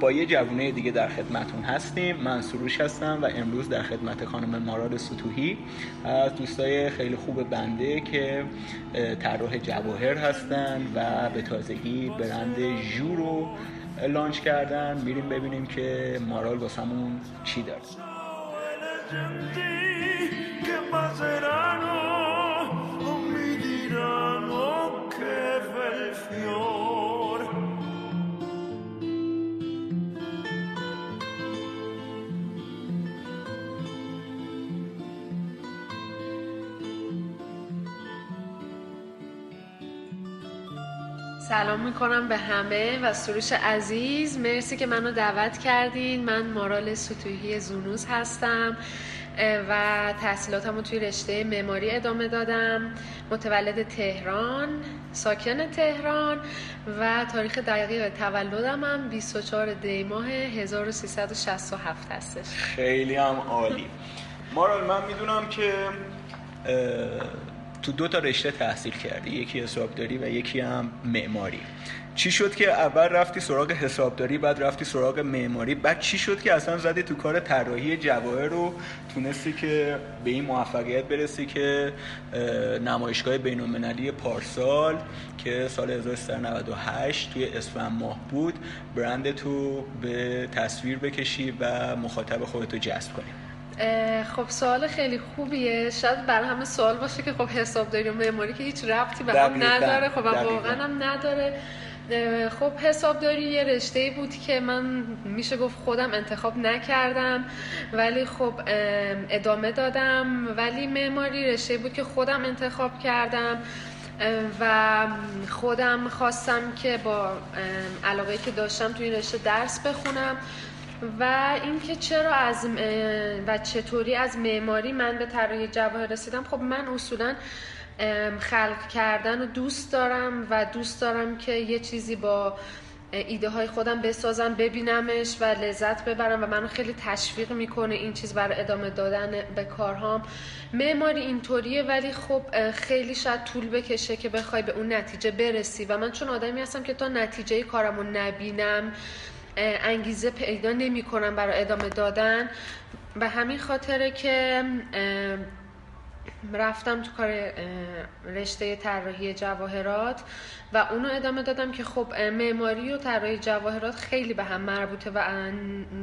با یه جوونه دیگه در خدمتون هستیم. من سروش هستم و امروز در خدمت خانم مارال ستوهی از دوستای خیلی خوب بنده که طراح جواهر هستن و به تازگی برند جو رو لانچ کردن. میریم ببینیم که مارال واسمون چی داره. سلام می‌کنم به همه و سروش عزیز. مرسی که منو دعوت کردین. من مارال سطوحی زونوز هستم و تحصیلاتم توی رشته معماری ادامه دادم. متولد تهران ساکن تهران و تاریخ دقیق تولدم هم 24 دی ماه 1367 هستش. خیلی هم عالی. مارال من می‌دونم که تو دو تا رشته تحصیل کردی یکی حسابداری و یکی هم معماری. چی شد که اول رفتی سراغ حسابداری بعد رفتی سراغ معماری؟ بعد چی شد که اصلا زدی تو کار طراحی جواهر رو تونستی که به این موفقیت برسی که نمایشگاه بین‌المللی پارسال که سال 1398 توی اسفند ماه بود برند تو به تصویر بکشی و مخاطب خودتو جذب کنی. خب سوال خیلی خوبیه. شاید برای همه سوال باشه که خب حسابداری و معماری که هیچ ربطی به هم نداره. خب واقعا هم نداره. خب حسابداری یه رشته بود که من میشه گفت خودم انتخاب نکردم ولی خب ادامه دادم. ولی معماری رشته بود که خودم انتخاب کردم و خودم خواستم که با علاقه که داشتم توی رشته درس بخونم. و اینکه چرا از و چطوری از معماری من به طراحی جواهر رسیدم خب من اصولا خلق کردن و دوست دارم و دوست دارم که یه چیزی با ایده های خودم بسازم ببینمش و لذت ببرم و منو خیلی تشویق می‌کنه این چیز برای ادامه دادن به کارهام. معماری اینطوریه ولی خب خیلی شاید طول بکشه که بخوای به اون نتیجه برسی و من چون آدمی هستم که تا نتیجه کارمو نبینم انگیزه پیدا نمی کنم برای ادامه دادن. به همین خاطره که رفتم تو کار رشته طراحی جواهرات و اونو ادامه دادم که خب معماری و طراحی جواهرات خیلی به هم مربوطه و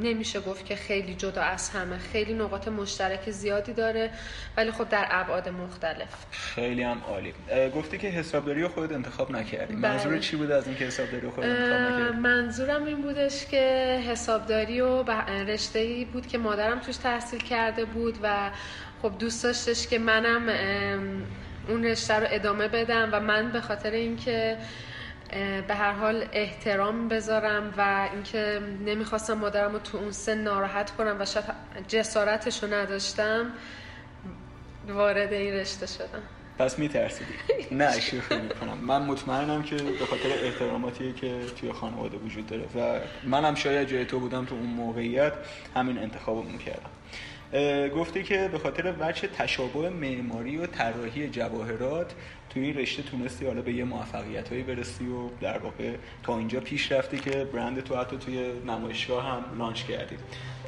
نمیشه گفت که خیلی جدا از همه. خیلی نقاط مشترک زیادی داره ولی خب در ابعاد مختلف. خیلی هم عالی. گفتی که حسابداری رو خودت انتخاب نکردی. بله. منظور چی بود از اینکه حسابداری رو خودت انتخاب نکردی؟ منظورم این بودش که حسابداری و رشته ای بود که مادرم توش تحصیل کرده بود و خب دوست داشتش که منم اون رشته رو ادامه بدم و من به خاطر اینکه به هر حال احترام بذارم و اینکه نمی‌خواستم مادرم رو تو اون سن ناراحت کنم و شاید جسارتش رو نداشتم وارد این رشته شدم. پس میترسیدی؟ نه شوخی می‌کنم. من مطمئنم که به خاطر احتراماتی که توی خانواده وجود داره و منم شاید جای تو بودم تو اون موقعیت همین انتخابو می‌کردم گفته که به خاطر وجه تشابه معماری و طراحی جواهرات توی این رشته تونستی حالا به یه موفقیت هایی برسی و در واقع تا اینجا پیش رفتی که برند تو حتی توی نمایشگاه هم لانچ کردی.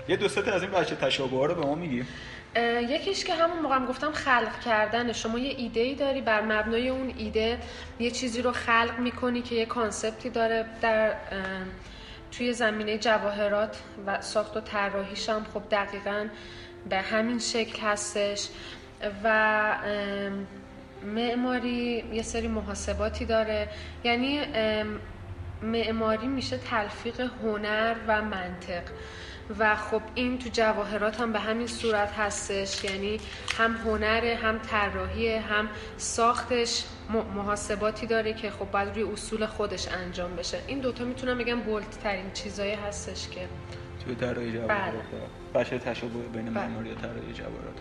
یه دو از این وجه تشابه ها رو به ما میگی. یکیش که همون موقع گفتم خلق کردن. شما یه ایده ای داری بر مبنای اون ایده یه چیزی رو خلق می‌کنی که یه کانسپتی داره در توی زمینه جواهرات و ساخت و طراحیش هم خب دقیقاً به همین شکل هستش و معماری یه سری محاسباتی داره. یعنی معماری میشه تلفیق هنر و منطق. و خب این تو جواهرات هم به همین صورت هستش. یعنی هم هنر هم طراحی هم ساختش محاسباتی داره که خب باید روی اصول خودش انجام بشه. این دوتا می‌تونم بگم بولد ترین چیزایی هستش که توی طراحی جواهرات بله. بشه تشابه بین بله. معماری و طراحی جواهرات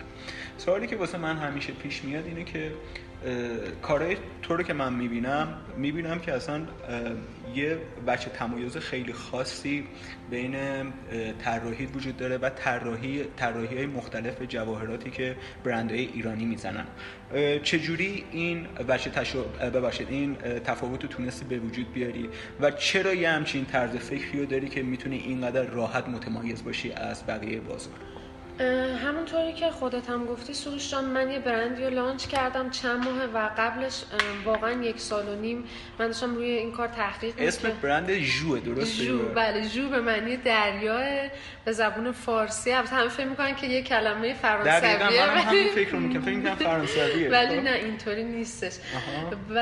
سوالی که واسه من همیشه پیش میاد اینه که کارهای تو رو که من می‌بینم می‌بینم که اصلا یه بچه تمایز خیلی خاصی بین طراحی وجود داره و طراحی طراحی های مختلف جواهراتی که برندهای ایرانی می‌زنن. چجوری این بچه تشو... ببخشید این تفاوت رو تونستی به وجود بیاری و چرا یه همچین طرز فکری رو داری که می‌تونی اینقدر راحت متمایز باشی از بقیه بازار؟ همونطوری که خودت هم گفتی سروش جان من یه برندی رو لانچ کردم چند ماه و قبلش واقعا یک سال و نیم من داشتم روی این کار تحقیق اسم برند ژو درسته؟ ژو بله ژو به معنی دریا به زبون فارسی. البته همه فکر می‌کنن که یه کلمه فرانسویه. من همین فکر رو می‌کنم. فکر می‌کنم فرانسویه ولی خب. نه اینطوری نیستش. و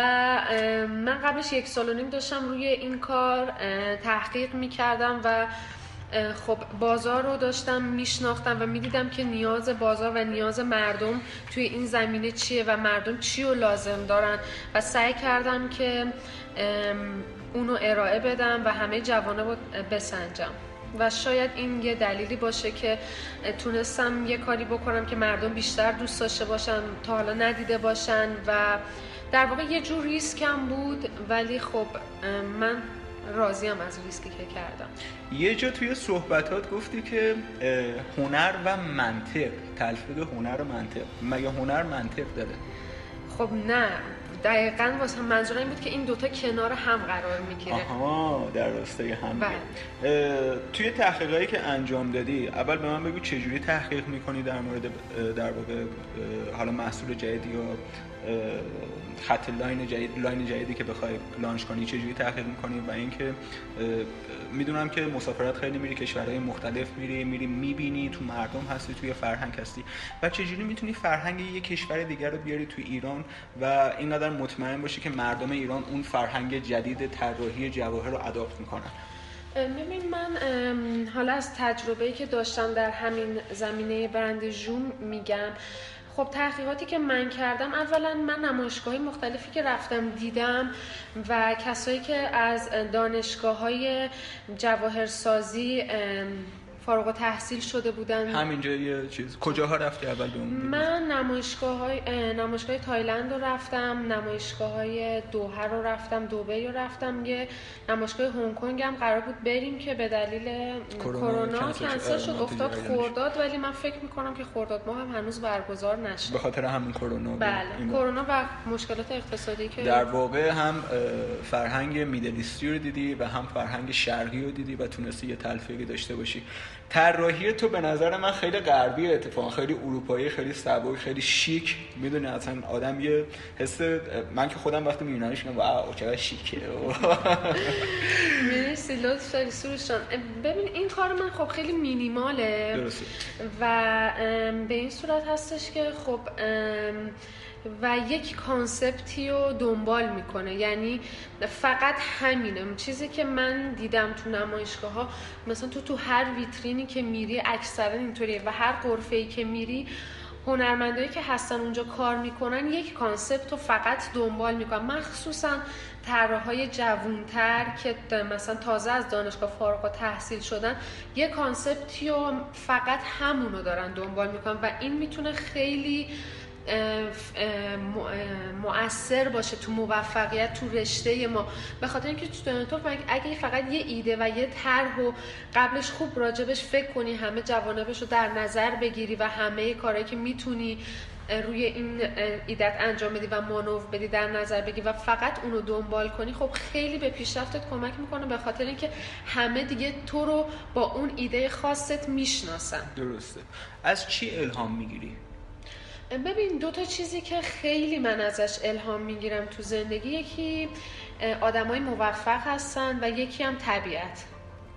من قبلش یک سال و نیم داشتم روی این کار تحقیق می‌کردم و خب بازار رو داشتم میشناختم و می‌دیدم که نیاز بازار و نیاز مردم توی این زمینه چیه و مردم چی رو لازم دارن. و سعی کردم که اونو ارائه بدم و همه جوانه رو بسنجم. و شاید این یه دلیلی باشه که تونستم یه کاری بکنم که مردم بیشتر دوست داشته باشن تا حالا ندیده باشن. و در واقع یه جور ریسکم بود ولی خب من راضیم از ریسکی که کردم. یه جا توی صحبتات گفتی که هنر و منطق تلفیق هنر و منطق. مگه هنر منطق داره؟ خب نه دقیقا واسه منظور این بود که این دوتا کنار هم قرار می‌گیره. آها در راستای هم. بله. توی تحقیقایی که انجام دادی اول به من بگو چجوری تحقیق می‌کنی در مورد در واقع حالا محصول جدید یا خط line جدید line جدیدی که بخوای launch کنی چجوری تحقیق می‌کنی و اینکه می‌دونم که مسافرت خیلی میری کشورهای مختلف میری میری می‌بینی تو مردم هستی توی فرهنگ هستی. و چجوری می‌تونی فرهنگ یک کشور دیگر رو بیاری تو ایران و اینقدر مطمئن باشی که مردم ایران اون فرهنگ جدید طراحی جواهر رو اداپت می‌کنن؟ ببین من حالا از تجربه‌ای که داشتم در همین زمینه برند ژوم میگم خب تحقیقاتی که من کردم اولا من نمایشگاه مختلفی که رفتم دیدم و کسایی که از دانشگاه های جواهرسازی فارغ تحصیل شده بودن. همینجا یه چیز. کجاها رفتی اول به من نمایشگاه های نمایشگاه تایلند رو رفتم نمایشگاه های دوحه رو رفتم دوبه رو رفتم. یه نمایشگاه هنگ کنگ هم قرار بود بریم که به دلیل کرونا کنسل شد. افتاد خورداد ولی من فکر می‌کنم که خورداد ما هم هنوز برگزار نشد. به خاطر همین کرونا بله. کرونا و مشکلات اقتصادی که در واقع هم فرهنگ میدلیستی رو دیدی و هم فرهنگ شرقی رو دیدی و تونستی یه تلفیقی داشته باشی. طراحی تو به نظر من خیلی غربی اتفاقا خیلی اروپایی خیلی سبک خیلی شیک. می‌دونی اصلا آدم یه حس من که خودم وقتی میبینمش میگم واو چقدر شیکه. مرسی لطف داری سروشان ببین این کار من خب خیلی مینیماله. درسته. و به این صورت هستش که خب و یک concept ی رو دنبال می‌کنه. یعنی فقط همینه. چیزی که من دیدم تو نمایشگاه ها مثلا تو تو هر ویترینی که میری اکثرا اینطوریه. و هر غرفه ای که میری هنرمندایی که هستن اونجا کار می‌کنن یک concept رو فقط دنبال می‌کنن. مخصوصا های جوونتر که مثلا تازه از دانشگاه فارغ التحصیل شدن یه کانسپتی رو فقط همونو دارن دنبال می‌کنن. و این می‌تونه خیلی مؤثر باشه تو موفقیت تو رشته ما. به خاطر اینکه تو اگه فقط یه ایده و یه طرح و قبلش خوب راجبش فکر کنی همه جوانبش رو در نظر بگیری و همه کارهایی که می‌تونی روی این ایدت انجام بدی و مانور بدی در نظر بگی و فقط اونو دنبال کنی خب خیلی به پیشرفتت کمک می‌کنه. به خاطر اینکه همه دیگه تو رو با اون ایده خاصت می‌شناسن. درسته. از چی الهام می‌گیری؟ ببین دو تا چیزی که خیلی من ازش الهام می‌گیرم تو زندگی. یکی آدم های موفق هستن و یکی هم طبیعت.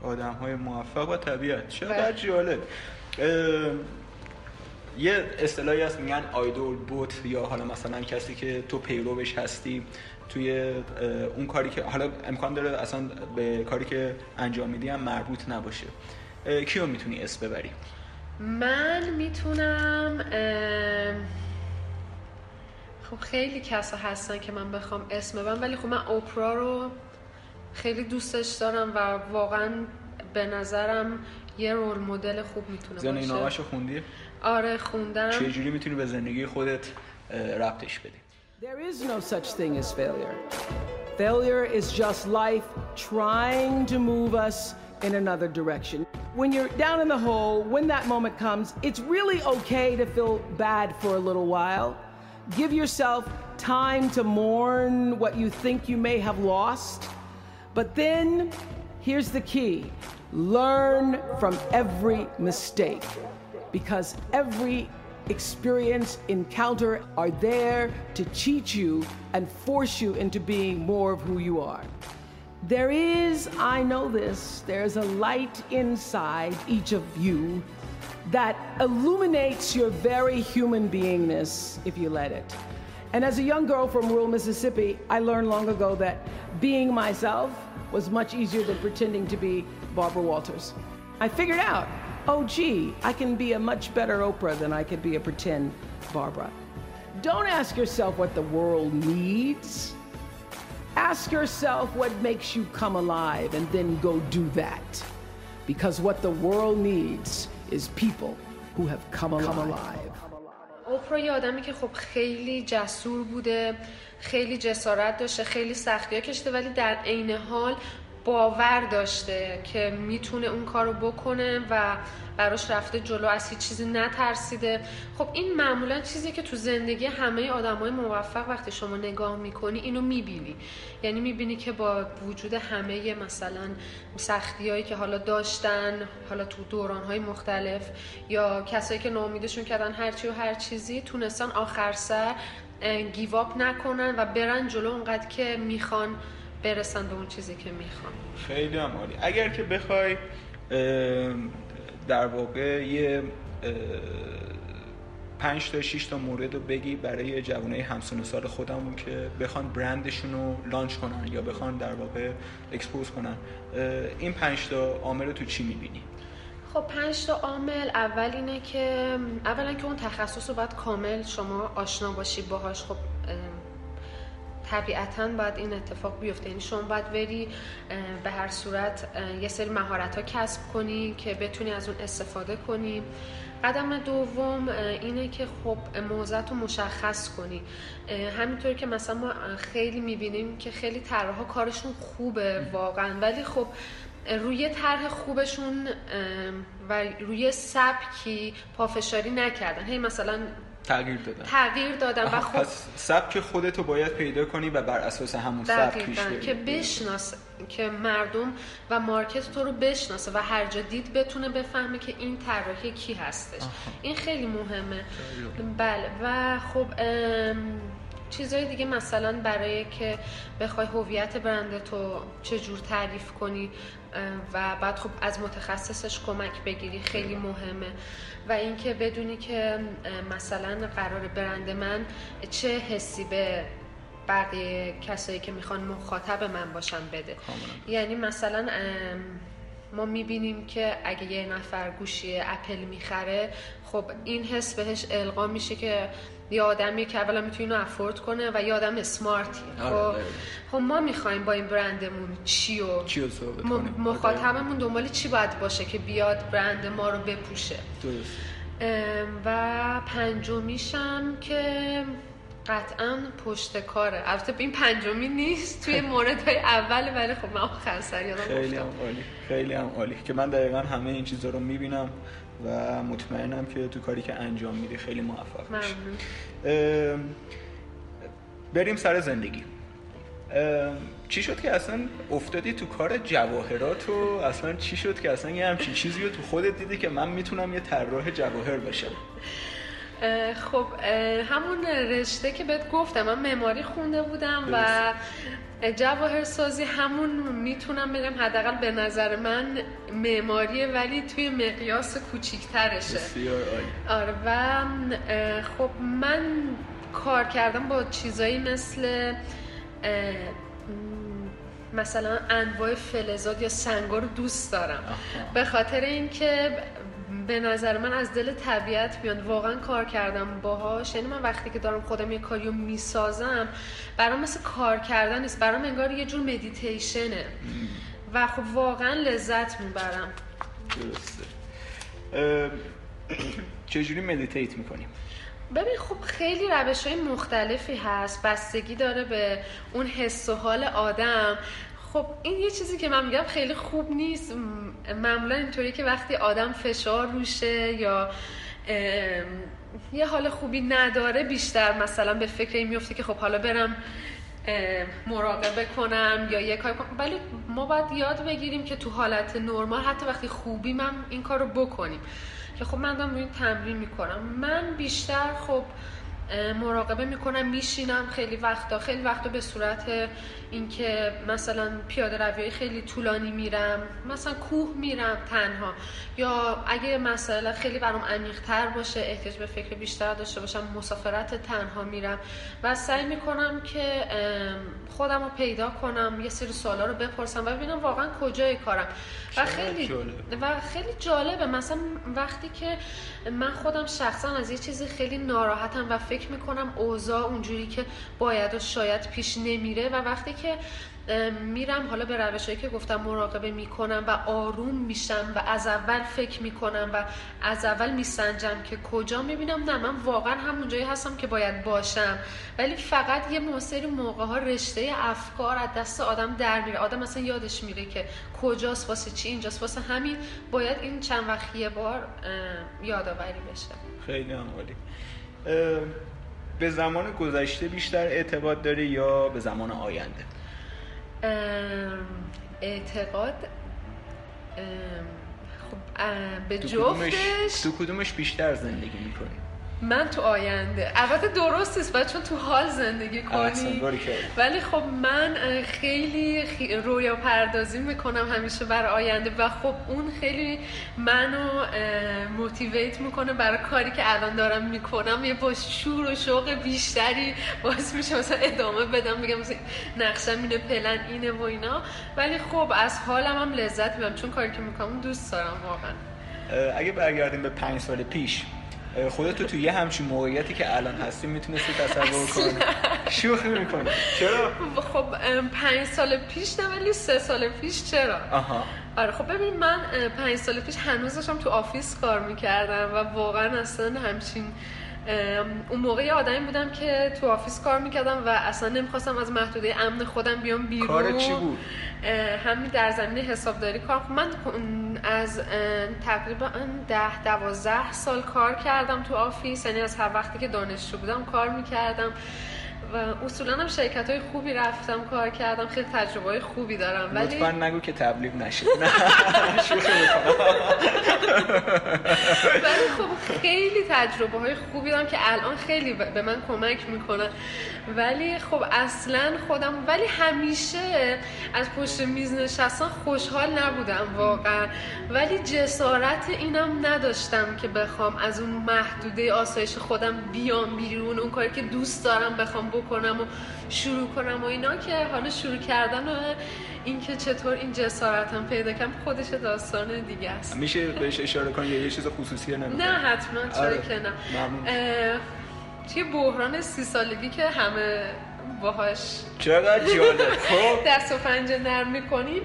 آدم های موفق و طبیعت. چقدر بله. جالب. یه اصطلاحی هست میگن آیدول بوت یا حالا مثلا کسی که تو پیروش هستی توی اون کاری که حالا امکان داره اصلا به کاری که انجام میدی هم مربوط نباشه. کیو می‌تونی اسم ببری؟ من می‌تونم خب خیلی کسا هستن که من بخوام اسم ببرم ولی خب من اوپرا رو خیلی دوستش دارم و واقعا به نظرم یه رول مدل خوب می‌تونه باشه نامش خوندی؟ آره خوندم چه جوری می‌تونی به زندگی خودت ربطش بدی؟ There is no such thing as failure. Failure is just life trying to move us in another direction. When you're down in the hole, when that moment comes, it's really okay to feel bad for a little while. Give yourself time to mourn what you think you may have lost. But then, here's the key learn from every mistake because every experience, encounter are there to teach you and force you into being more of who you are. There is, I know this, there's a light inside each of you that illuminates your very human beingness if you let it. And as a young girl from rural Mississippi, I learned long ago that being myself was much easier than pretending to be Barbara Walters. I figured out, oh gee, I can be a much better Oprah than I could be a pretend Barbara. Don't ask yourself what the world needs. Ask yourself what makes you come alive and then go do that. Because what the world needs is people who have come alive. اوپرا یه آدمی که خب خیلی جسور بوده خیلی جسارت داشته خیلی سختی کشته ولی در عین حال باور داشته که می‌تونه اون کارو بکنه و براش رفته جلو از هیچ چیزی نترسیده. خب این معمولا چیزی که تو زندگی همه آدمای موفق وقتی شما نگاه می‌کنی اینو می‌بینی. یعنی می‌بینی که با وجود همه مثلا سختی هایی که حالا داشتن حالا تو دوران های مختلف یا کسایی که ناامیدشون کردن هرچی و هر چیزی تونستن آخر سر گیواب نکنن و برن جلو اونقدر که می‌خوان برسن به اون چیزی که می‌خوان. خیلی هم عالی. اگر که بخوای در واقع یه پنج تا 6 تا مورد رو بگی برای جوانای همسن سال خودمون که بخوان برندشون رو launch کنن یا بخوان در واقع expose کنن. این پنج تا عامل رو تو چی می‌بینی؟ خب پنج تا عامل اول اینه که اولا که اون تخصص رو باید کامل شما آشنا باشی باهاش. خب طبیعتا باید این اتفاق بیفته. یعنی شما باید بری به هر صورت یه سری مهارت ها کسب کنی که بتونی از اون استفاده کنی. قدم دوم اینه که خب موضوعت رو مشخص کنی. همینطور که مثلا ما خیلی می‌بینیم که خیلی طرحها کارشون خوبه واقعا. ولی خب روی طرح خوبشون و روی سبکی پافشاری نکردن. هی مثلا تغییر دادن. تغییر دادن و خب پس سبک خودتو باید پیدا کنی و بر اساس همون سبک پیش بری. که بشناسه که مردم و مارکت تو رو بشناسه و هر جا دید بتونه بفهمه که این طراحی کی هستش. این خیلی مهمه. بله و خب چیزهای دیگه مثلا برای که بخوای هویت برند تو چجور تعریف کنی و بعد خب از متخصصش کمک بگیری خیلی مهمه. و اینکه بدونی که مثلا قرار برند من چه حسی به بقیه کسایی که می‌خوان مخاطب من باشن بده. یعنی مثلا ما می‌بینیم که اگه یه نفر گوشی اپل می‌خره خب این حس بهش القا میشه که یه آدمی که اولا می‌تونه اینو افورد کنه و یه آدم اسمارتی آره، خب خب ما می‌خوایم با این برندمون چی و مخاطبمون دنبال چی باید باشه که بیاد برند ما رو بپوشه؟ درست. و پنجمیشم که قطعا پشت کاره. البته این پنجمی نیست توی مورد های اول ولی خب من آخر سر یادم خیلی هم عالی خیلی هم عالی. که من دقیقا همه این چیزا رو می‌بینم. و مطمئنم که تو کاری که انجام میدی خیلی موفق میشی. بریم سر زندگی. چی شد که اصلا افتادی تو کار جواهرات و اصلا چی شد که اصلا یه همچین چیزی رو تو خودت دیدی که من می‌تونم یه طراح جواهر باشم؟ خب همون رشته که بهت گفتم من معماری خونده بودم و جواهر سازی همون می‌تونم بگم حداقل به نظر من معماریه ولی توی مقیاس کوچیکترشه. بسیار آره و خب من کار کردم با چیزایی مثل مثلا انواع فلزات یا سنگا رو دوست دارم. به خاطر اینکه به نظر من از دل طبیعت بیان واقعا کار کردم باهاش. یعنی من وقتی که دارم خودم یه کاریو می‌سازم برام مثل کار کردن نیست. برام انگار یه جور مدیتیشنه و خب واقعا لذت می‌برم. درسته. چجوری مدیتیت می‌کنیم؟ ببین خب خیلی روش های مختلفی هست. بستگی داره به اون حس و حال آدم. خب این یه چیزی که من میگم خیلی خوب نیست. معمولا اینطوری که وقتی آدم فشار روشه یا یه حال خوبی نداره بیشتر مثلا به فکر این میفته که خب حالا برم مراقبه کنم یا یه کار کنم. ولی ما باید یاد بگیریم که تو حالت نرمال حتی وقتی خوبی من این کار رو بکنیم. که خب من دارم روی تمرین می‌کنم. من بیشتر خب مراقبه می‌کنم میشینم خیلی وقتا. خیلی وقتا به صورت اینکه مثلا پیاده روی خیلی طولانی میرم مثلا کوه میرم تنها. یا اگه مثلا خیلی برام عمیق‌تر باشه احتیاج به فکر بیشتر داشته باشم مسافرت تنها میرم. و سعی می‌کنم که خودم رو پیدا کنم یه سری سوالا رو بپرسم و ببینم واقعا کجای کارم. و خیلی و خیلی جالبه. مثلا وقتی که من خودم شخصا از یه چیزی خیلی ناراحتم و فکر می‌کنم اوضاع اونجوری که باید و شاید پیش نمیره و وقتی که میرم حالا به روشهایی که گفتم مراقبه می‌کنم و آروم میشم و از اول فکر می‌کنم و از اول میسنجم که کجا می‌بینم نه من واقعا همون جایی هستم که باید باشم. ولی فقط یه موسری موقع ها رشته افکار از دست آدم در میره. آدم مثلا یادش میره که کجاست واسه چی اینجاست واسه همین باید این چند وقت یه بار یادآوری بشه. خیلی عالی. به زمان گذشته بیشتر اعتقاد داری یا به زمان آینده؟ اعتقاد خب به جفتش تو کدومش بیشتر زندگی می‌کنی؟ من تو آینده. البته درست است چون تو حال زندگی کنی. ولی خب من خیلی رویا پردازی می‌کنم همیشه برای آینده و خب اون خیلی منو موتیویت می‌کنه برای کاری که الان دارم می‌کنم. یه با شور و شوق بیشتری باعث میشه مثلا ادامه بدم بگم نقشم اینه پلن اینه و اینا. ولی خب از حالم هم لذت می‌برم چون کاری که می‌کنم دوست دارم واقعا. اگه برگردیم به پنج سال پیش خودتو تو یه همچین موقعیتی که الان هستی می‌تونستی تصور کنی. شوخی می‌کنی. چرا؟ خب پنج سال پیش نه ولی سه سال پیش چرا؟ آها. آره خب ببین من پنج سال پیش هنوز داشتم تو office کار می‌کردم و واقعا اصلا همچین اون موقع آدمی بودم که تو office کار می‌کردم و اصلا نمی‌خواستم از محدوده امن خودم بیام بیرون. کار چی بود؟ همین در زمینه حسابداری کار. من از تقریبا ده دوازده سال کار کردم تو office. یعنی از هر وقتی که دانشجو بودم کار می‌کردم. و اصولا هم شرکت های خوبی رفتم کار کردم خیلی تجربه های خوبی دارم. ولی لطفا نگو که تبلیغ نشه. ولی خب خیلی تجربه های خوبی دارم که الان خیلی به من کمک می‌کنن ولی خب اصلا خودم ولی همیشه از پشت میز نشستن خوشحال نبودم واقعا. ولی جسارت اینم نداشتم که بخوام از اون محدوده آسایش خودم بیام بیرون اون کاری که دوست دارم بخوام بکنم و شروع کنم و اینا که حالا شروع کردن و اینکه چطور این جسارتم پیدا کنم خودش داستان دیگه است. میشه بهش اشاره کنی؟ یه چیز خصوصیه نه حتما چرا آره. که نه. توی بحران سی سالگی که همه باهاش چقدر جالب خب؟ دست و پنجه نرم می‌کنیم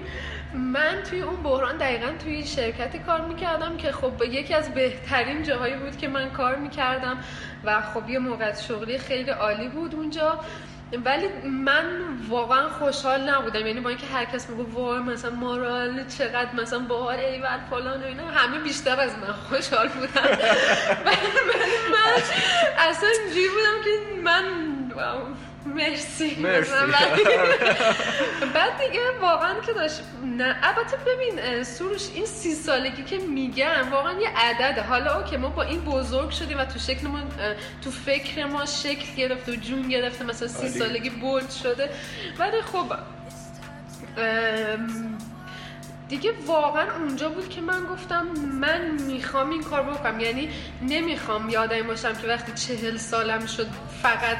من توی اون بحران دقیقا توی شرکتی کار می‌کردم که خب یکی از بهترین جاهایی بود که من کار می‌کردم و خب یه موقع شغلی خیلی عالی بود اونجا. ولی من واقعا خوشحال نبودم. یعنی با اینکه هر کس میگه وای مثلا مارال چقدر مثلا باحال ایول فلان و اینا همه بیشتر از من خوشحال بودن. من اصلا اینجوری بودم که من مرسی. مرسی. بعد دیگه واقعا که داشت نه البته ببین سروش این سی سالگی که میگم واقعا یه عدده. حالا که ما با این بزرگ شدیم و تو شکل ما تو فکر ما شکل گرفته و جون گرفته مثلا سی سالگی بولد شده. ولی خب دیگه واقعا اونجا بود که من گفتم من می‌خوام این کار بکنم. یعنی نمی‌خوام یادم باشم که وقتی چهل سالم شد فقط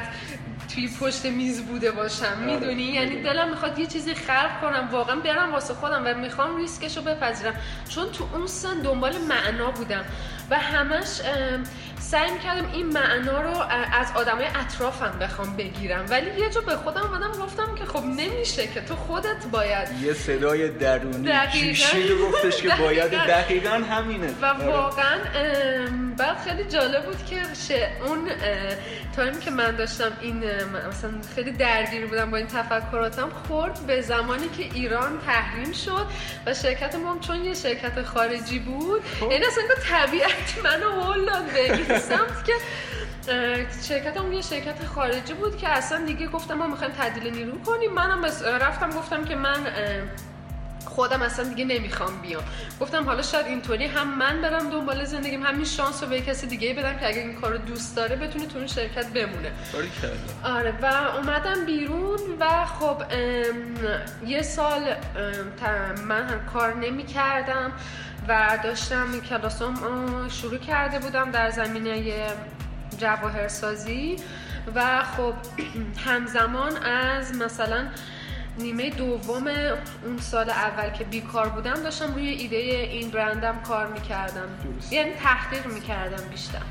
توی پشت میز بوده باشم. آره. می‌دونی؟ یعنی دلم می‌خواد یه چیزی خلق کنم. واقعا برم واسه خودم و می‌خوام ریسکش رو بپذیرم. چون تو اون سن دنبال معنا بودم. و همش سعی می‌کردم این معنا رو از آدمای اطرافم بخوام بگیرم ولی یه جا به خودم آدم گفتم که خب نمیشه که تو خودت باید یه صدای درونی شیر گفتش که باید دقیقا همینه و آره. واقعا بعد خیلی جالب بود که اون تایمی که من داشتم این مثلا خیلی درگیر بودم با این تفکراتم خورد به زمانی که ایران تحریم شد و شرکت ما چون یه شرکت خارجی بود این خب. اصلا طبیعت منو هول داد سمت که شرکت هم یه شرکت خارجی بود که اصلا دیگه گفتم ما می‌خوایم تعدیل نیرو کنیم. منم رفتم گفتم که من خودم اصلا دیگه نمی‌خوام بیام. گفتم حالا شاید اینطوری هم من برم دنبال زندگیم همین شانس رو به کسی دیگه بدم که اگه این کار دوست داره بتونه تو اون شرکت بمونه. آره و اومدم بیرون و خب یه سال من کار نمی کردم و داشتم کلاسم شروع کرده بودم در زمینه جواهرسازی و خب همزمان از مثلا نیمه دوم اون سال اول که بیکار بودم داشتم روی ایده این برندم کار می‌کردم یعنی تحقیق می‌کردم بیشتر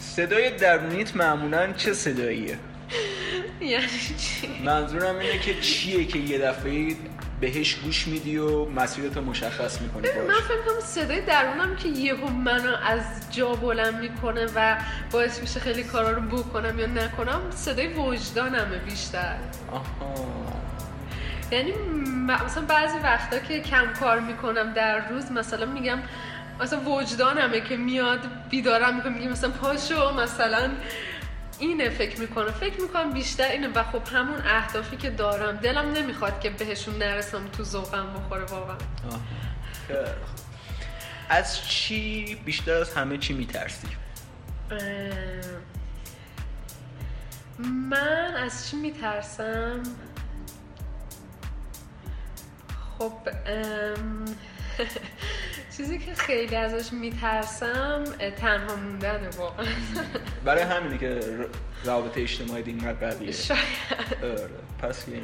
صدای درونیت معمولا چه صداییه؟ یعنی چی؟ منظورم اینه که چیه که یه دفعه بهش گوش میدی و مسیرتو مشخص می‌کنی من فکر کنم صدای درونم که یهو منو از جا بلند می‌کنه و باعث میشه خیلی کارا رو بکنم یا نکنم صدای وجدانمه بیشتر. آها. یعنی مثلا بعضی وقتا که کم کار می‌کنم در روز مثلا میگم مثلا وجدانمه که میاد بیدارم می‌کنم میگم مثلا پاشو مثلا اینه فکر می‌کنم فکر می‌کنم بیشتر اینه. و خب همون اهدافی که دارم. دلم نمی‌خواد که بهشون نرسم تو ذوقم بخوره واقعا. از چی بیشتر از همه چی میترسی؟ من از چی میترسم؟ خب چیزی که خیلی ازش میترسم تنها موندن واقعا. برای همینی که رابطه اجتماعی دین قویه شاید. آره پس یه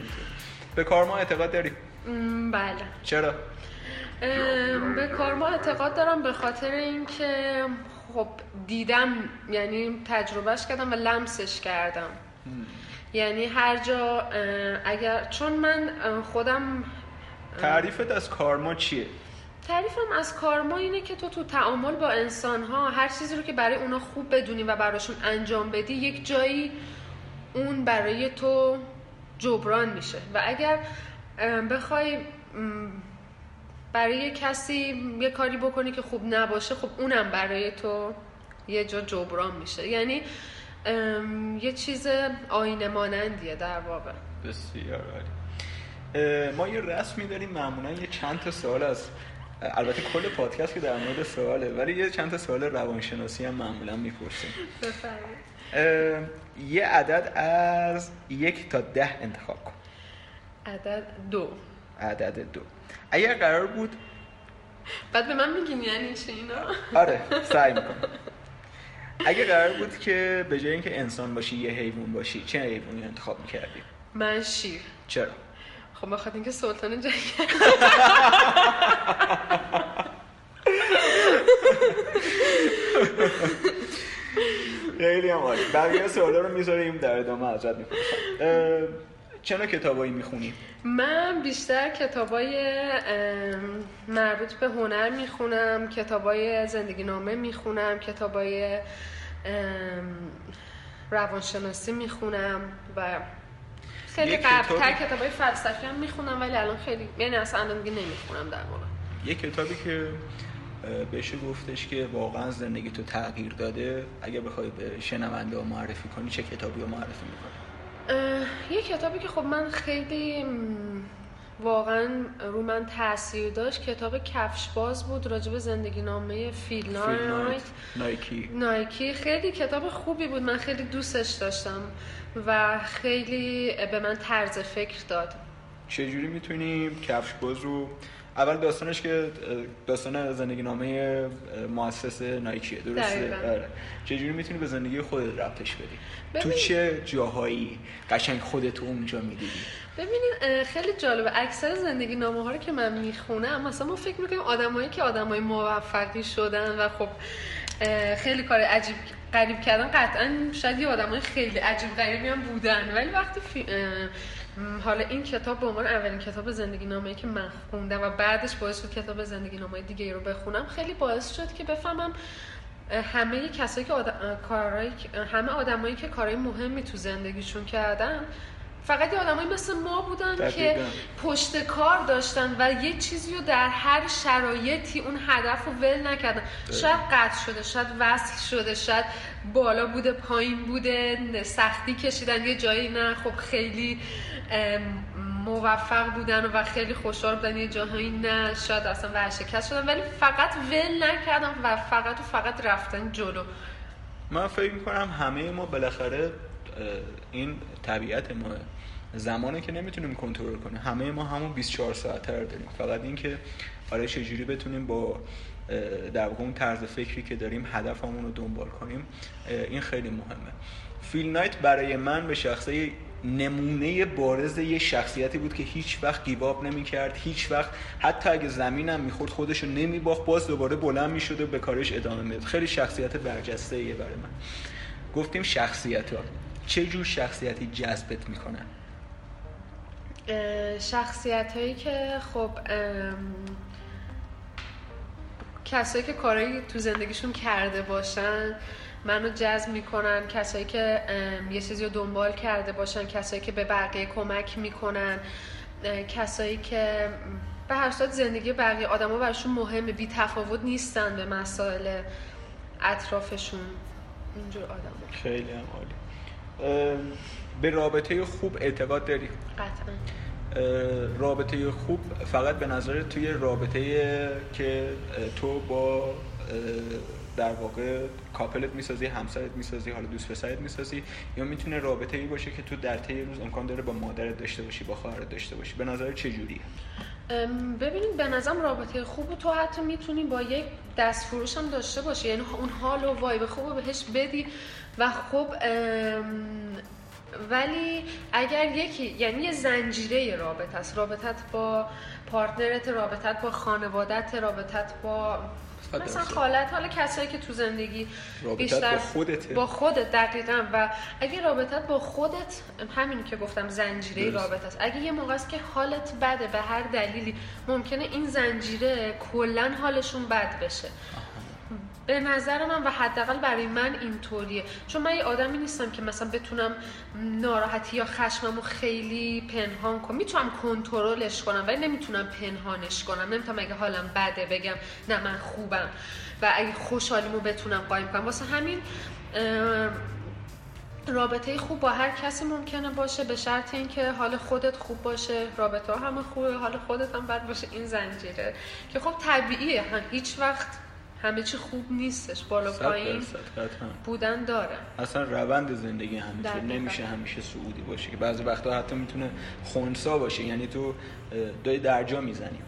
به کارما اعتقاد داری؟ بله. چرا؟ به کارما اعتقاد دارم به خاطر اینکه خب دیدم یعنی تجربهش کردم و لمسش کردم. یعنی هر جا اگر چون من خودم تعریفت از کارما چیه؟ تعریفم از کارما اینه که تو تو تعامل با انسان ها هر چیزی رو که برای اونا خوب بدونی و براشون انجام بدی یک جایی اون برای تو جبران میشه. و اگر بخوای برای کسی یه کاری بکنی که خوب نباشه خب اونم برای تو یه جا جبران میشه. یعنی یه چیز آینه مانندیه در واقع. بسیار ما یه رسمی داریم معمولا یه چند تا سوال از البته کل پادکست که در مورد سواله ولی یه چند تا سوال روانشناسی هم معمولا می‌پرسیم. یه عدد از یک تا ده انتخاب کن. عدد دو. عدد دو. اگر قرار بود بعد به من میگین یعنی چی اینا؟ آره سعی می‌کنم. اگه قرار بود که به جای اینکه انسان باشی یه حیوان باشی چه حیوانی انتخاب می‌کردی؟ من شیر. چرا؟ خب بخاطر اینکه سلطان جنگ. خیلی هم عالی. بقیه سوالا رو می‌ذاریم در ادامه ازت می‌پرسم. نوع کتابایی می‌خونی؟ من بیشتر کتابای مربوط به هنر می‌خونم کتابای زندگی نامه می‌خونم کتابای روانشناسی می‌خونم و خیلی قبلتر کتاب های فلسفی هم می‌خونم ولی الان خیلی یعنی اصلا دیگه نمی‌خونم در واقع یه کتابی که بهش گفتش که واقعا زندگی تو تغییر داده اگه بخوای به شنونده ها معرفی کنی چه کتابی رو معرفی می‌کنی؟ یه کتابی که خب من خیلی واقعا رو من تاثیر داشت. کتاب کفش باز بود راجب زندگی نامه فیل نایت نایکی. نایکی. خیلی کتاب خوبی بود من خیلی دوستش داشتم و خیلی به من طرز فکر داد. چجوری می‌تونیم کفش باز رو اول داستانش که داستان زندگی نامه مؤسس نایکیه درسته؟ آره. چجوری می‌تونی به زندگی خودت ربطش بدی؟ تو چه جاهایی قشنگ خودت اونجا می‌دیدی؟ ببینید خیلی جالبه. اکثر زندگی نامه ها رو که من می‌خونم مثلا ما فکر می‌کنیم آدمایی که آدمای موفقی شدن و خب خیلی کار عجیب قریب کردن قطعا شاید یه آدمای خیلی عجیب غریبی هم بودن. ولی وقتی فی... حالا این کتاب به عنوان اولین کتاب زندگی نامه که من خوندم و بعدش باعث شد کتاب زندگی نامه دیگه رو بخونم خیلی باعث شد که بفهمم همه کسایی که آدم... کارهای... همه آدمایی که کارهای مهمی تو زندگیشون کردن فقط آدمایی مثل ما بودن که پشت کار داشتن و یه چیزی رو در هر شرایطی اون هدف رو ول نکردن. شاید قطع شده شاید وصل شده شاید بالا بوده پایین بوده سختی کشیدن یه جایی نه. خب خیلی موفق بودن و خیلی خوشحال بودن یه جاهایی نه. شاید اصلا ورشکست شدن. ولی فقط ول نکردم و فقط و فقط رفتن جلو. من فکر می‌کنم همه ما بالاخره این طبیعت ما زمانی که نمی‌تونیم کنترل کنیم. همه ما همون 24 ساعت رو داریم. فقط اینکه آره چجوری بتونیم با در واقع اون طرز فکری که داریم هدفمون رو دنبال کنیم این خیلی مهمه. فیل نایت برای من به شخصه نمونه بارز یه شخصیتی بود که هیچ وقت گیواب نمی کرد هیچ وقت حتی اگه زمینم می‌خورد خودشو نمی باخت باز دوباره بلند می‌شد و به کارش ادامه می‌داد. خیلی شخصیت برجسته ایه برای من. گفتیم شخصیت ها چه جور شخصیتی جذبت می‌کنن؟ شخصیت هایی که خب کسایی که کارایی تو زندگیشون کرده باشن منو جذب می‌کنن کسایی که یه چیزی رو دنبال کرده باشن کسایی که به بقیه کمک می‌کنن کسایی که به هر صورت زندگی بقیه آدما براشون مهمه بی تفاوت نیستن به مسائل اطرافشون. اینجور آدم خیلی هم عالی. به رابطه خوب اعتقاد داری؟ قطعا. رابطه خوب فقط به نظر توی رابطه که تو با در واقع کاپلت می‌سازی همسرت می‌سازی حالا دوست پسرت می‌سازی یا می‌تونه رابطه ای باشه که تو در طی روز امکان داره با مادرت داشته باشی با خواهرت داشته باشی. به نظر چه جوریه؟ ببینید به نظرم رابطه خوب تو حتی می‌تونی با یک دست فروش هم داشته باشی. یعنی اون حال و وایب خوب بهش بدی و خب ولی اگر یکی یعنی یه زنجیره رابطه است رابطت با پارتنرت رابطت با خانوادت رابطت با مثلا خالت حالا کسایی که تو زندگی بیشتر با خودت با خودت دقیقا. و اگه رابطت با خودت همین که گفتم زنجیره رابطه است اگه یه موقع است که حالت بده به هر دلیلی ممکنه این زنجیره کلا حالشون بد بشه. به نظر من و حداقل برای من اینطوریه. چون من یه آدمی نیستم که مثلا بتونم ناراحتی یا خشممو خیلی پنهان کنم. می‌تونم کنترلش کنم ولی نمی‌تونم پنهانش کنم. نمی‌تونم اگه حالم بده بگم نه من خوبم. و اگه خوشحالیمو بتونم قایم کنم. واسه همین رابطه خوب با هر کسی ممکنه باشه به شرط اینکه حال خودت خوب باشه. رابطه همه خوبه حال خودت هم بد باشه. این زنجیره. که خب طبیعیه. هیچ وقت همه چی خوب نیستش. بالا پایین بودن داره. اصلا روند زندگی همیشه نمیشه همیشه سعودی باشه که بعضی وقتا حتی می‌تونه خونسا باشه. یعنی تو دای درجا می‌زنی.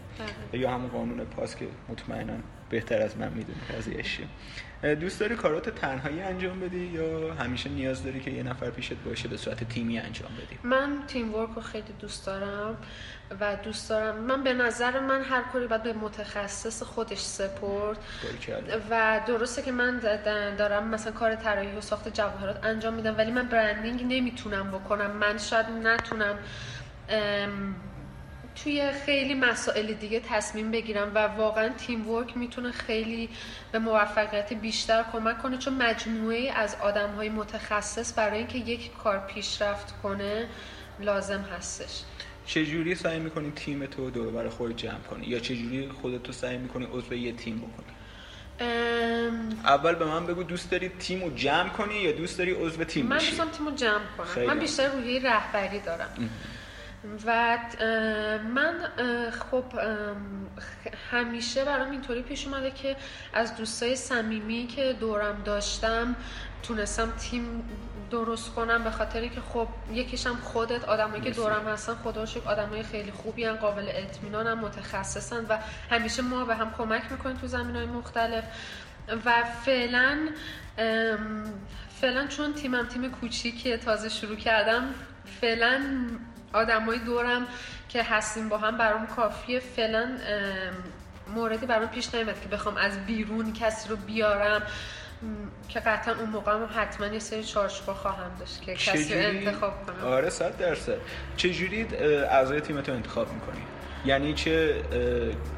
یا همون قانون پاس که مطمئنا بهتر از من می‌دونی قضیهش دوست داری کارات تنهایی انجام بدی یا همیشه نیاز داری که یه نفر پیشت باشه به صورت تیمی انجام بدی؟ من تیم ورک رو خیلی دوست دارم و دوست دارم. من به نظر من هر کاری باید به متخصص خودش سپرد. و درسته که من دارم مثلا کار طراحی و ساخت جواهرات انجام میدم ولی من برندینگ نمی‌تونم بکنم. من شاید نتونم توی خیلی مسائل دیگه تصمیم بگیرم و واقعا تیم ورک می‌تونه خیلی به موفقیت بیشتر کمک کنه چون مجموعه از آدم های متخصص برای اینکه یک کار پیشرفت کنه لازم هستش. چجوری سعی می‌کنی تیم تو دور برای خود جمع کنی؟ یا چجوری خودت تو سعی می‌کنی عضو یه تیم بکنی؟ اول به من بگو دوست داری تیم رو جمع کنی یا دوست داری عضو تیم من دوستم تیم رو جمع کنم. من بیشتر روحیه رهبری دارم. و من خب همیشه برام اینطوری پیش اومده که از دوستای صمیمی که دورم داشتم تونستم تیم درست کنم به خاطری که خب یکیشم خودت آدمایی که دورم هستن خدا آدمای خیلی خوبی هن قابل اطمینانم متخصصن و همیشه ما به هم کمک می‌کنیم تو زمین های مختلف. و فعلا فعلا چون تیمم تیم کوچیکیه تازه شروع کردم فعلا آدمای دورم که هستیم با هم برام کافیه فعلا موردی برام پیش نیامد که بخوام از بیرون کسی رو بیارم. که قطعا اون موقع هم حتما یه سری چارچوبا خواهم داشت که کسی رو انتخاب کنم. آره صد درصد. چجوری اعضای تیمتو انتخاب می‌کنی؟ یعنی چه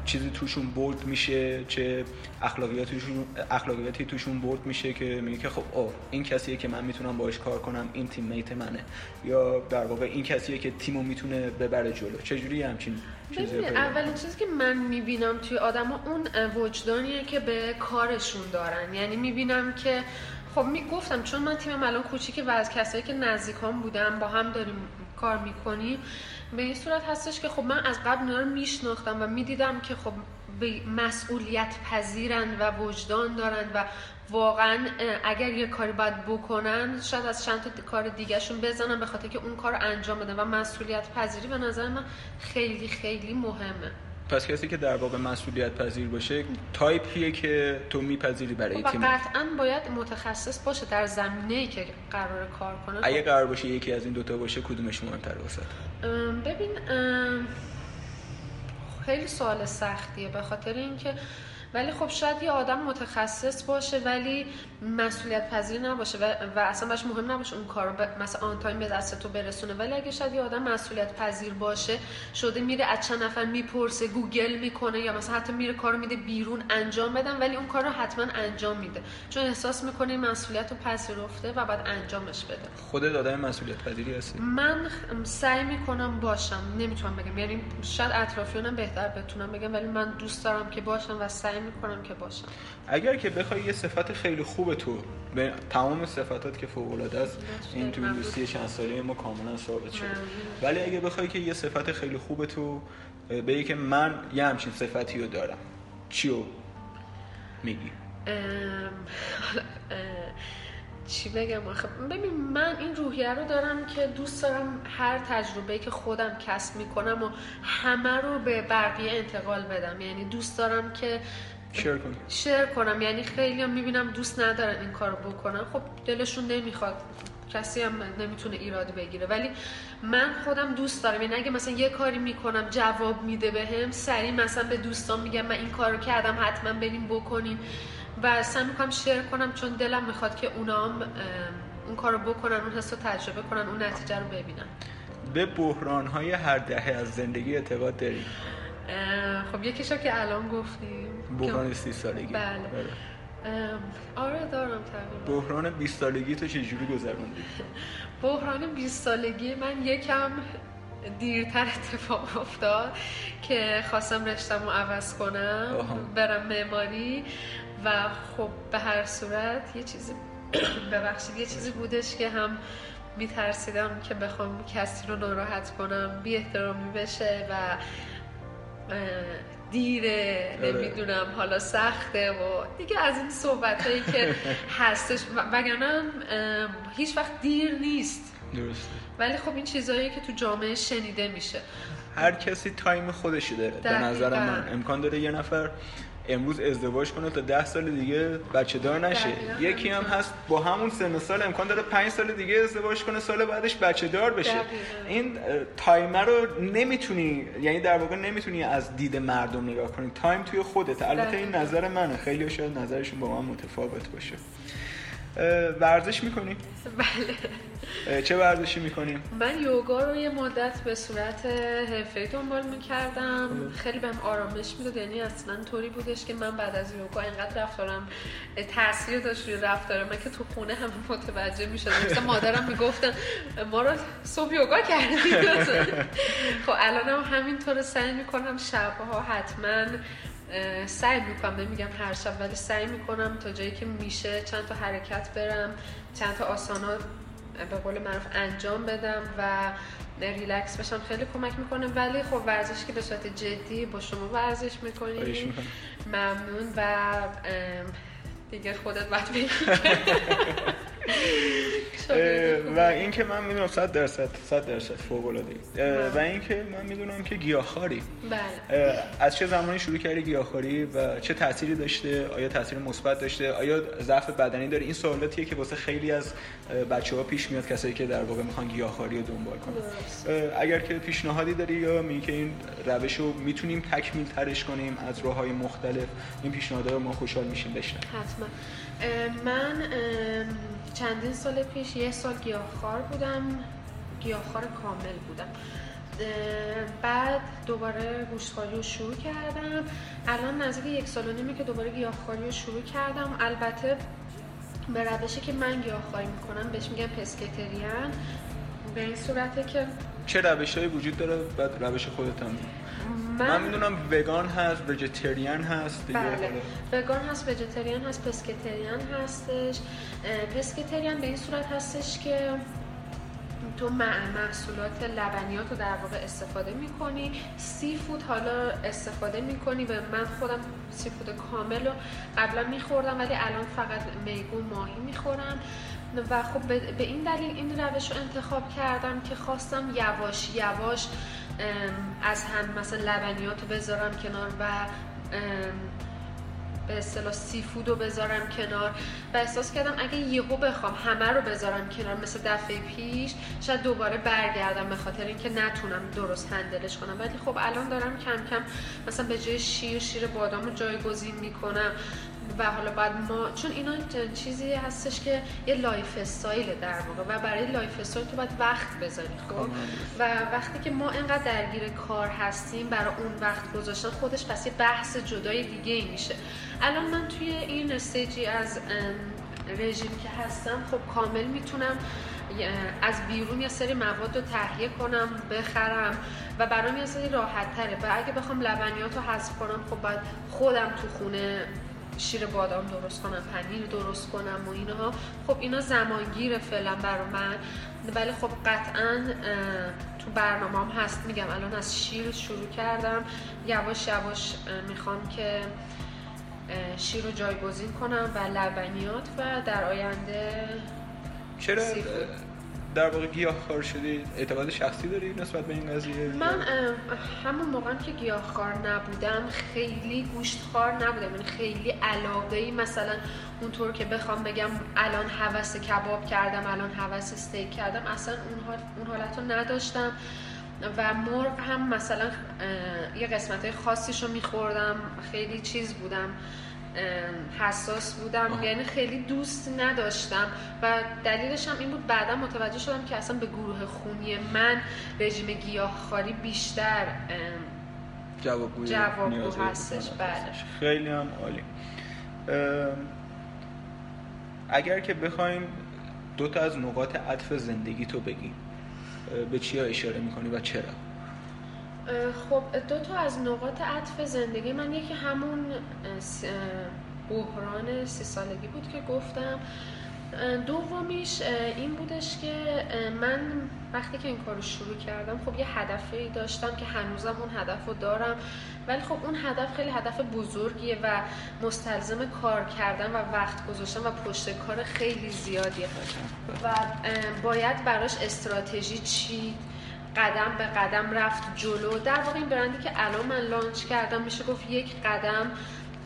چیزی توشون برد میشه چه اخلاقیاتشون اخلاقیاتی توشون برد میشه که میگه که خب اوه این کسیه که من می‌تونم باش کار کنم این تیم میت منه. یا در واقع این کسیه که تیمو می‌تونه ببره جلو. چجوری همچین چیزی اولین چیزی که من می‌بینم توی آدما اون وجدانیه که به کارشون دارن. یعنی می‌بینم که خب می‌گفتم چون من تیمم الان کوچیکه و از کسایی که نزدیکام بودم با هم داریم کار می‌کنیم به این صورت هستش که خب من از قبل اینا رو میشناختم و می‌دیدم که خب به مسئولیت پذیرن و وجدان دارن و واقعا اگر یه کاری باید بکنن شاید از چند تا کار دیگهشون بزنن به خاطر که اون کار انجام بدن و مسئولیت پذیری به نظر من خیلی خیلی مهمه. پس کسی که در واقع مسئولیت پذیر باشه تایپیه که تو میپذیری برای خب، تیم قطعا باید متخصص باشه در زمینه که قرار کار کنه. اگه قرار باشه یکی از این دوتا باشه کدومش مهمتر واسه ببین خیلی سوال سختیه به خاطر اینکه ولی خب شاید یه آدم متخصص باشه ولی مسئولیت پذیر نباشه و, و اصلا باش مهم نباشه اون کارو ب... مثلا on time به دست تو برسونه. ولی اگه شاید یه آدم مسئولیت پذیر باشه شده میره از چند نفر می‌پرسه گوگل می‌کنه یا مثلا حتی میره کارو میده بیرون انجام بدن ولی اون کار رو حتما انجام میده. چون احساس می‌کنه این مسئولیت رو پذیرفته و بعد انجامش بده. خودت آدم مسئولیت پذیری هستی؟ من سعی می‌کنم باشم. نمی‌تونم بگم. یعنی شاید اطرافیانم بهتر بتونم بگم ولی من دوست دارم که باشم و سعی می‌کنم که باشم. اگر که بخوای یه صفت خیلی خوب تو به تمام صفاتات که فوق العاده است این تو دوستی چند ساله ما کاملا ثابت شده. ولی اگه بخوای که یه صفت خیلی خوب تو بگی که من یه همچین صفتی رو دارم چیو میگی؟ چی بگم آخه؟ ببین من این روحیه رو دارم که دوست دارم هر تجربه که خودم کسب می‌کنم و همه رو به بقیه انتقال بدم. یعنی دوست دارم که شیر کنم. شیر کنم. یعنی خیلی هم می‌بینم دوست ندارن این کارو بکنن. خب دلشون نمی‌خواد. کسی هم نمی‌تونه ایراد بگیره. ولی من خودم دوست دارم. یعنی اگه مثلا یه کاری می‌کنم جواب میده بهم به سریع مثلا به دوستان میگم من این کارو کردم حتما بریم بکنین. و سعی می‌کنم شیر کنم چون دلم می‌خواد که اونام اون کارو بکنن اون حس رو تجربه کنن اون نتیجه رو ببینن. به بحران های هر دهه از زندگی اعتقاد داری؟ خب یکیشو که الان گفتیم. بحران سی سالگی. بله, بله. آره دارم تقریبا. بحران 20 سالگی تو چجوری گذروندی؟ بحران 20 سالگی من یکم دیرتر اتفاق افتاد که خواستم رشتم رو عوض کنم برم معماری. و خب به هر صورت یه چیزی ببخشید یه چیزی بودش که هم میترسیدم که بخوام کسی رو ناراحت کنم بی احترامی بشه و دیره. نمی‌دونم حالا سخته و دیگه از این صحبت هایی که هستش. وگرنه هیچ وقت دیر نیست. درسته. ولی خب این چیزهایی که تو جامعه شنیده میشه. هر کسی تایم خودشی داره. به نظر من. امکان داره یه نفر امروز ازدواج کنه تا ده سال دیگه بچه دار نشه. یکی هم هست با همون سن سال امکان داره پنج سال دیگه ازدواج کنه سال بعدش بچه دار بشه. این time رو نمی‌تونی یعنی در واقع نمی‌تونی از دید مردم نگاه کنی. time توی خودت البته این نظر منه. خیلی شاید نظرشون با من متفاوت باشه. ورزش می‌کنی؟ بله. چه ورزشی می‌کنیم؟ من یوگا رو یه مدت به صورت حرفه ای دنبال می‌کردم. خیلی بهم آرامش می‌داد. یعنی اصلا طوری بودش که من بعد از یوگا اینقدر رفتارم تاثیر داشت روی رفتارم. من که تو خونه هم متوجه می‌شدم. مثلا مادرم می‌گفتن ما رو صبح یوگا کردیم خب الان هم همینطور سعی می‌کنم شبها حتما سعی می‌کنم نمیگم هر شب ولی سعی می‌کنم تا جایی که میشه چند تا حرکت برم چند تا آسانا به قول معروف انجام بدم و ریلکس بشم. خیلی کمک می‌کنه ولی خب ورزش که به صورت جدی با شما ورزش می‌کنی ممنون و دیگه خودت باید و اینکه من می‌دونم 100 درصد 100 درصد فوق العاده. و اینکه من می‌دونم که گیاهخواری. بله. از چه زمانی شروع کردی گیاهخواری و چه تأثیری داشته؟ آیا تاثیر مثبت داشته؟ آیا ضعف بدنی داره این سوالاتیه که واسه خیلی از بچه‌ها پیش میاد کسایی که در واقع می‌خوان گیاهخواری رو دنبال کنن. اگر که پیشنهادی داری یا میگی که این روش رو می‌تونیم تکمیل ترش کنیم از راههای مختلف این پیشنهادها ما خوشحال میشیم. بشنویم. حتما. من چندین سال پیش یه سال گیاهخوار بودم. گیاهخوار کامل بودم. بعد دوباره گوشتخواری رو شروع کردم. الان نزدیک یک سال و نیمه که دوباره گیاهخواری رو شروع کردم. البته به روشی که من گیاهخواری می‌کنم بهش میگم پسکتریان به این صورته که چه روش وجود داره؟ بعد روش خودت هم. من, من می‌دونم وگان هست وجتریان هست دیگه. بله. وگان هست وجتریان هست پسکتریان هستش. پسکتریان به این صورت هستش که تو محصولات لبنیات رو در واقع استفاده می‌کنی. سی فود حالا استفاده می‌کنی و من خودم سی فود کامل رو قبلا میخوردم ولی الان فقط میگون ماهی می‌خورم. و خب به این دلیل این روش رو انتخاب کردم که خواستم یواش یواش از هم مثلا لبنیات رو بذارم کنار و به اصطلاح seafood رو بذارم کنار. و احساس کردم اگه یهو بخوام همه رو بذارم کنار مثل دفعه پیش شاید دوباره برگردم به خاطر اینکه نتونم درست handle ش کنم. ولی خب الان دارم کم کم مثلا به جای شیر شیر بادام رو جایگزین می‌کنم. و حالا بعد ما چون اینا چیزی هستش که یه lifestyle در واقع و برای lifestyle تو باید وقت بذاری خب؟ و وقتی که ما اینقدر درگیر کار هستیم برای اون وقت گذاشتن خودش پس یه بحث جدای دیگه ای میشه. الان من توی این استیجی از رژیم که هستم خب کامل می‌تونم از بیرون یه سری مواد رو تهیه کنم بخرم و برام یه سری راحت تره و اگه بخوام لبنیات رو حذف کنم خب باید خودم تو خونه شیر بادام درست کنم پنیر درست کنم و اینها. خب اینا زمانگیر فعلا برای من. ولی خب قطعا تو برنامه هم هست. میگم الان از شیر شروع کردم. یواش یواش می‌خوام که شیر رو جایگزین کنم و لبنیات و در آینده چرا؟ در واقع گیاهخوار شدی اعتقاد شخصی داری نسبت به این قضیه؟ من همون موقع که گیاهخوار نبودم خیلی گوشتخوار نبودم. یعنی خیلی علاقه ای مثلا اونطور که بخوام بگم الان حوس کباب کردم الان حوس استیک کردم اصلا اون, اون حالت رو نداشتم. و مرغ هم مثلا یه قسمت های خاصیش رو میخوردم خیلی چیز بودم. حساس بودم. یعنی خیلی دوست نداشتم و دلیلش هم این بود بعدا متوجه شدم که اصلا به گروه خونی من رژیم گیاهخواری بیشتر جوابگو هستش. بله. خیلی هم عالی. اگر که بخوایم دو تا از نقاط عطف زندگی تو بگی به چیا اشاره می‌کنی و چرا؟ خب دو تا از نقاط عطف زندگی من یکی همون بحران سی سالگی بود که گفتم. دومیش این بودش که من وقتی که این کارو شروع کردم خب یه هدفی داشتم که هنوزم اون هدف رو دارم. ولی خب اون هدف خیلی هدف بزرگیه و مستلزم کار کردن و وقت گذاشتن و پشت کار خیلی زیادیه. و باید براش استراتژی چی قدم به قدم رفت جلو. در واقع این برندی که الان من لانچ کردم میشه گفت یک قدم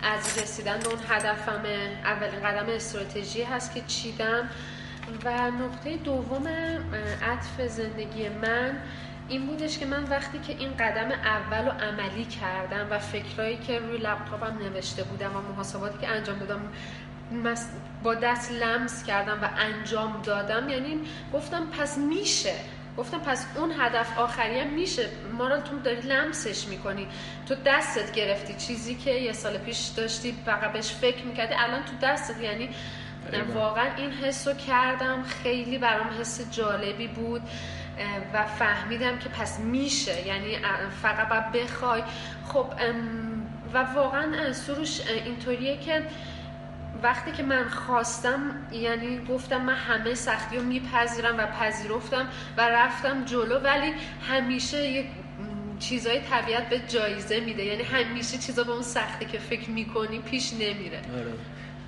از رسیدن به اون هدفم اولین قدم استراتژی هست که چیدم. و نقطه دوم عطف زندگی من این بودش که من وقتی که این قدم اول رو عملی کردم و فکرایی که روی لپتاپم نوشته بودم و محاسباتی که انجام دادم با دست لمس کردم و انجام دادم یعنی گفتم پس میشه. گفتم پس اون هدف آخری هم میشه. ما رو تو داری لمسش می‌کنی. تو دستت گرفتی چیزی که یه سال پیش داشتی فقط بهش فکر می‌کردی. الان تو دستت یعنی واقعا این حس رو کردم. خیلی برام حس جالبی بود و فهمیدم که پس میشه. یعنی فقط باید بخوای. خب و واقعا سروش اینطوریه که وقتی که من خواستم یعنی گفتم من همه سختی رو میپذیرم و پذیرفتم و رفتم جلو ولی همیشه یک چیزای طبیعت به جایزه میده. یعنی همیشه چیزا به اون سختی که فکر می‌کنی پیش نمیره. آره.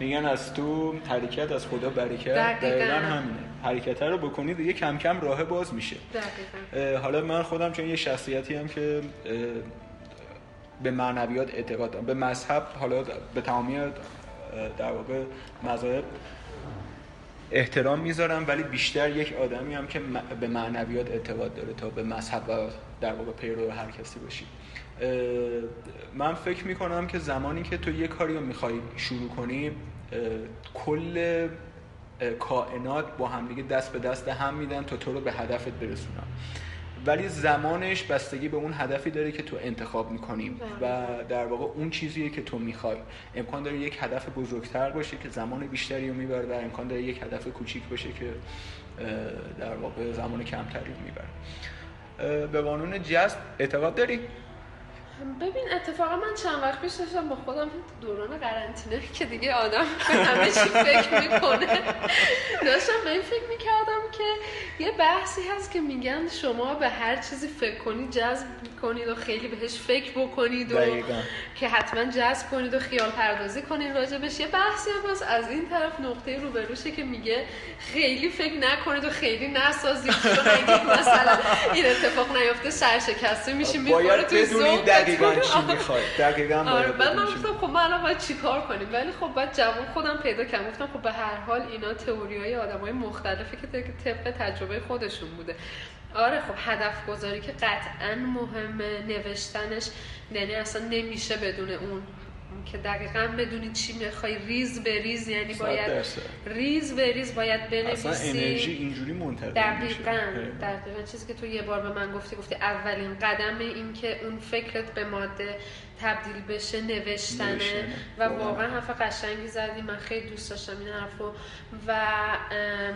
میگن از تو حرکت از خدا برکت. دقیقا. همینه. حرکت رو بکنید دیگه کم کم راه باز میشه. دقیقا. حالا من خودم چون یه شخصیتی هم که به معنویات اعتقاد دارم. به مذهب حالا به تمامی در واقع مذاهب احترام می‌ذارم ولی بیشتر یک آدمی هم که به معنویات اعتقاد داره تا به مذهب و در واقع پیرو هر کسی باشی. من فکر می‌کنم که زمانی که تو یه کاری رو می‌خوای شروع کنی کل کائنات با همدیگه دست به دست هم میدن تا تو رو به هدفت برسونن. ولی زمانش بستگی به اون هدفی داره که تو انتخاب می‌کنیم. و در واقع اون چیزیه که تو می‌خوای. امکان داره یک هدف بزرگتر باشه که زمان بیشتری رو می‌بره و امکان داره یک هدف کوچیک باشه که در واقع زمان کمتری رو می‌بره. به قانون جذب اعتقاد داری؟ ببین اتفاقا من چند وقت پیش داشتم با خودم دوران قرنطینه که دیگه آدم همه چی فکر می‌کنه. داشتم به این فکر می‌کردم که یه بحثی هست که میگن شما به هر چیزی فکر کنید جذب کنید و خیلی بهش فکر بکنید و که حتما جذب کنید و خیال پردازی کنید راجبش یه بحثی هم هست از این طرف نقطه روبروشه که میگه خیلی فکر نکنید و خیلی نسازید. مثلا این اتفاق نیفته سرشکسته میشیم می‌خوره تو دقیقاً چی می‌خواد دقیقاً آره من گفتم خب ما الان باید چیکار کنیم؟ ولی خب بعد جواب خودم پیدا کردم. گفتم خب به هر حال اینا تئوری های آدمای مختلفی که طبق تجربه خودشون بوده. آره خب هدف گذاری که قطعا مهمه نوشتنش یعنی اصلا نمیشه بدون اون که دقیقا بدونی چی می‌خوای. ریز به ریز یعنی باید ریز به ریز باید بنویسی. اصلا انرژی اینجوری منتقل دقیقا دقیقا. چیزی که تو یه بار به من گفتی گفتی اولین قدم این که اون فکرت به ماده تبدیل بشه نوشتنه. و واقعا. حرف قشنگی زدی. من خیلی دوست داشتم این حرفو و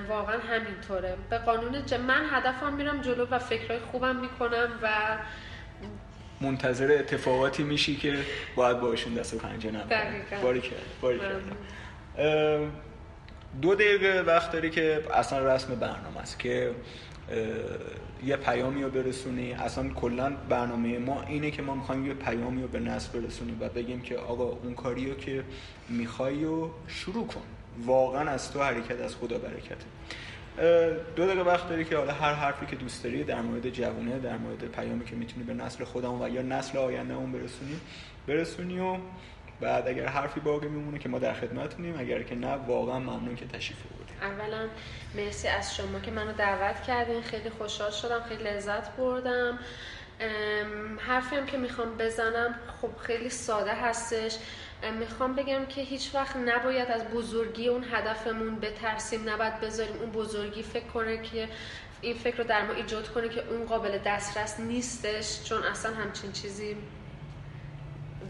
واقعا همینطوره. به قانون من هدفم میرم جلو و فکرهای خوبم می‌کنم و منتظر اتفاقاتی میشی که باید باشون دست و پنجه باری کرد باری دو دقیقه وقت داری که اصلا رسم برنامه است که یه پیامی رو برسونی. اصلا کلا برنامه ما اینه که ما می‌خوایم یه پیامی رو به نصف برسونیم و بگیم که آقا اون کاری رو که می‌خوای رو شروع کن. واقعا از تو حرکت از خدا برکته. دو دقیقه وقت داری که حالا هر حرفی که دوست داری در مورد جوونه در مورد پیامی که می‌تونی به نسل خودمون و یا نسل آینده اون برسونی برسونی و بعد اگر حرفی باقی میمونه که ما در خدمتونیم اگر که نه واقعا ممنون که تشریف آوردید اولا مرسی از شما که منو دعوت کردین. خیلی خوشحال شدم خیلی لذت بردم. حرفی هم که می‌خوام بزنم خب خیلی ساده هستش. می‌خوام بگم که هیچ وقت نباید از بزرگی اون هدفمون بترسیم نباید بذاریم اون بزرگی فکر کنه که این فکر رو در ما ایجاد کنه که اون قابل دسترس نیستش چون اصلا همچین چیزی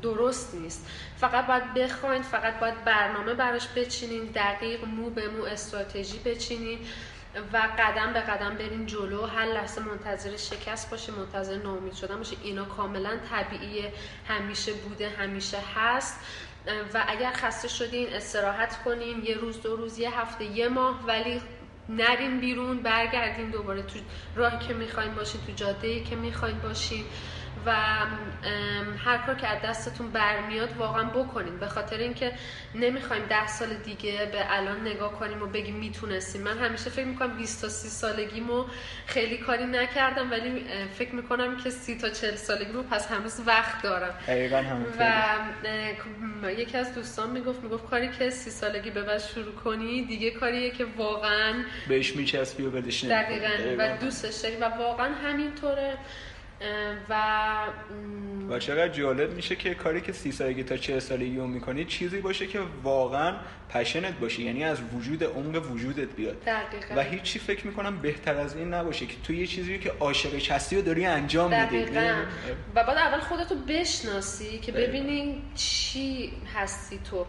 درست نیست. فقط باید بخواین فقط باید برنامه براش بچینین دقیق مو به مو استراتژی بچینین و قدم به قدم برین جلو. هر لحظه منتظر شکست باشه منتظر ناامید شدن باشه. اینا کاملا طبیعیه همیشه بوده همیشه هست. و اگر خسته شدین استراحت کنین یه روز دو روز یه هفته یه ماه ولی نرین بیرون برگردین دوباره تو راهی که می‌خواین باشین تو جاده که می‌خواین باشین. و هر کار که از دستتون برمیاد واقعا بکنین. به خاطر اینکه نمی‌خوایم ده سال دیگه به الان نگاه کنیم و بگیم می‌تونستیم. من همیشه فکر می‌کنم 20 تا 30 سالگیمو خیلی کاری نکردم ولی فکر می‌کنم که 30 تا 40 سالگیمو پس هنوز وقت دارم. و یکی از دوستان می‌گفت می‌گفت کاری که 30 سالگی به بعد شروع کنی دیگه کاریه که واقعا بهش میچسبی و بدش دقیقاً. و دوستش داری. و واقعا همینطوره. و و چقدر جالب میشه که کاری که سی سالگی تا چه سالگی رو می‌کنی چیزی باشه که واقعا پشنت باشه یعنی از وجود عمق وجودت بیاد. دقیقا. و هیچی فکر می‌کنم بهتر از این نباشه که تو یه چیزی که عاشقش هستی و داری انجام میدی. و بعد اول خودتو بشناسی که ببینین چی هستی تو.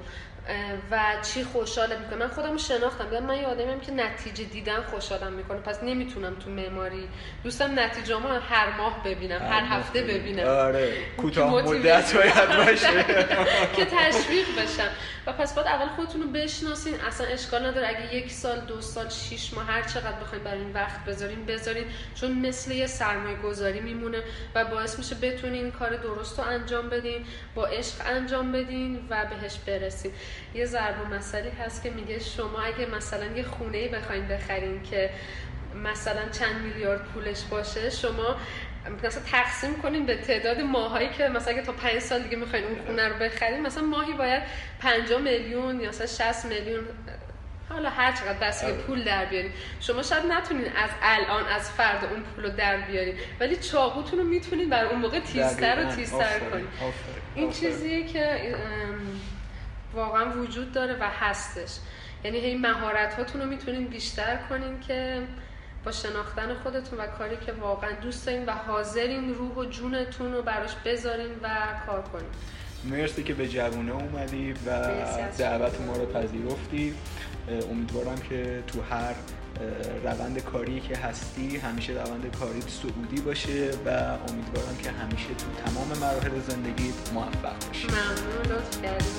و چی خوشحالت می‌کنه من خودم شناختم. من یه آدمیم که نتیجه دیدن خوشحالم می‌کنه. پس نمی‌تونم تو معماری دوستم نتیجه ما هر ماه ببینم هر هفته ببینم. آره. کوتاه مدت باید باشه. که تشویق بشم. و پس باید اول خودتون رو بشناسین. اصلا اشکال نداره. اگه یک سال دو سال شیش ماه هر چقدر بخواید برای این وقت بذارین بذارین. چون مثل یه سرمایه گذاری میمونه و باعث میشه بتونین کار درست رو انجام بدین با عشق انجام بدین و بهش برسین. یه ضرب مسئله هست که میگه شما اگه مثلا یه خونه بخواین بخرین که مثلا چند میلیارد پولش باشه شما مثلا تقسیم کنیم به تعداد ماهایی که مثلا اگه تا 5 سال دیگه می‌خواین اون خونه رو بخرین مثلا ماهی باید 50 میلیون یا مثلا 60 میلیون حالا هر چقدر بس آره. پول در بیارین. شما شاید نتونین از الان از فرد اون پول رو در بیارین ولی چاقوتون رو می‌تونین بر اون موقع تیزتر و تیزتر کنین. این چیزیه که واقعا وجود داره و هستش. یعنی هی مهارت هاتون رو می‌تونین بیشتر کنین که با شناختن خودتون و کاری که واقعا دوست دارین و حاضرین روح و جونتون رو براش بذارین و کار کنین. مرسی که به جوونه اومدی و دعوت ما رو پذیرفتی. امیدوارم که تو هر روند کاری که هستی همیشه روند کاری سعودی باشه و امیدوارم که همیشه تو تمام مراحل زندگی موفق باشی. ممنون لطف کردی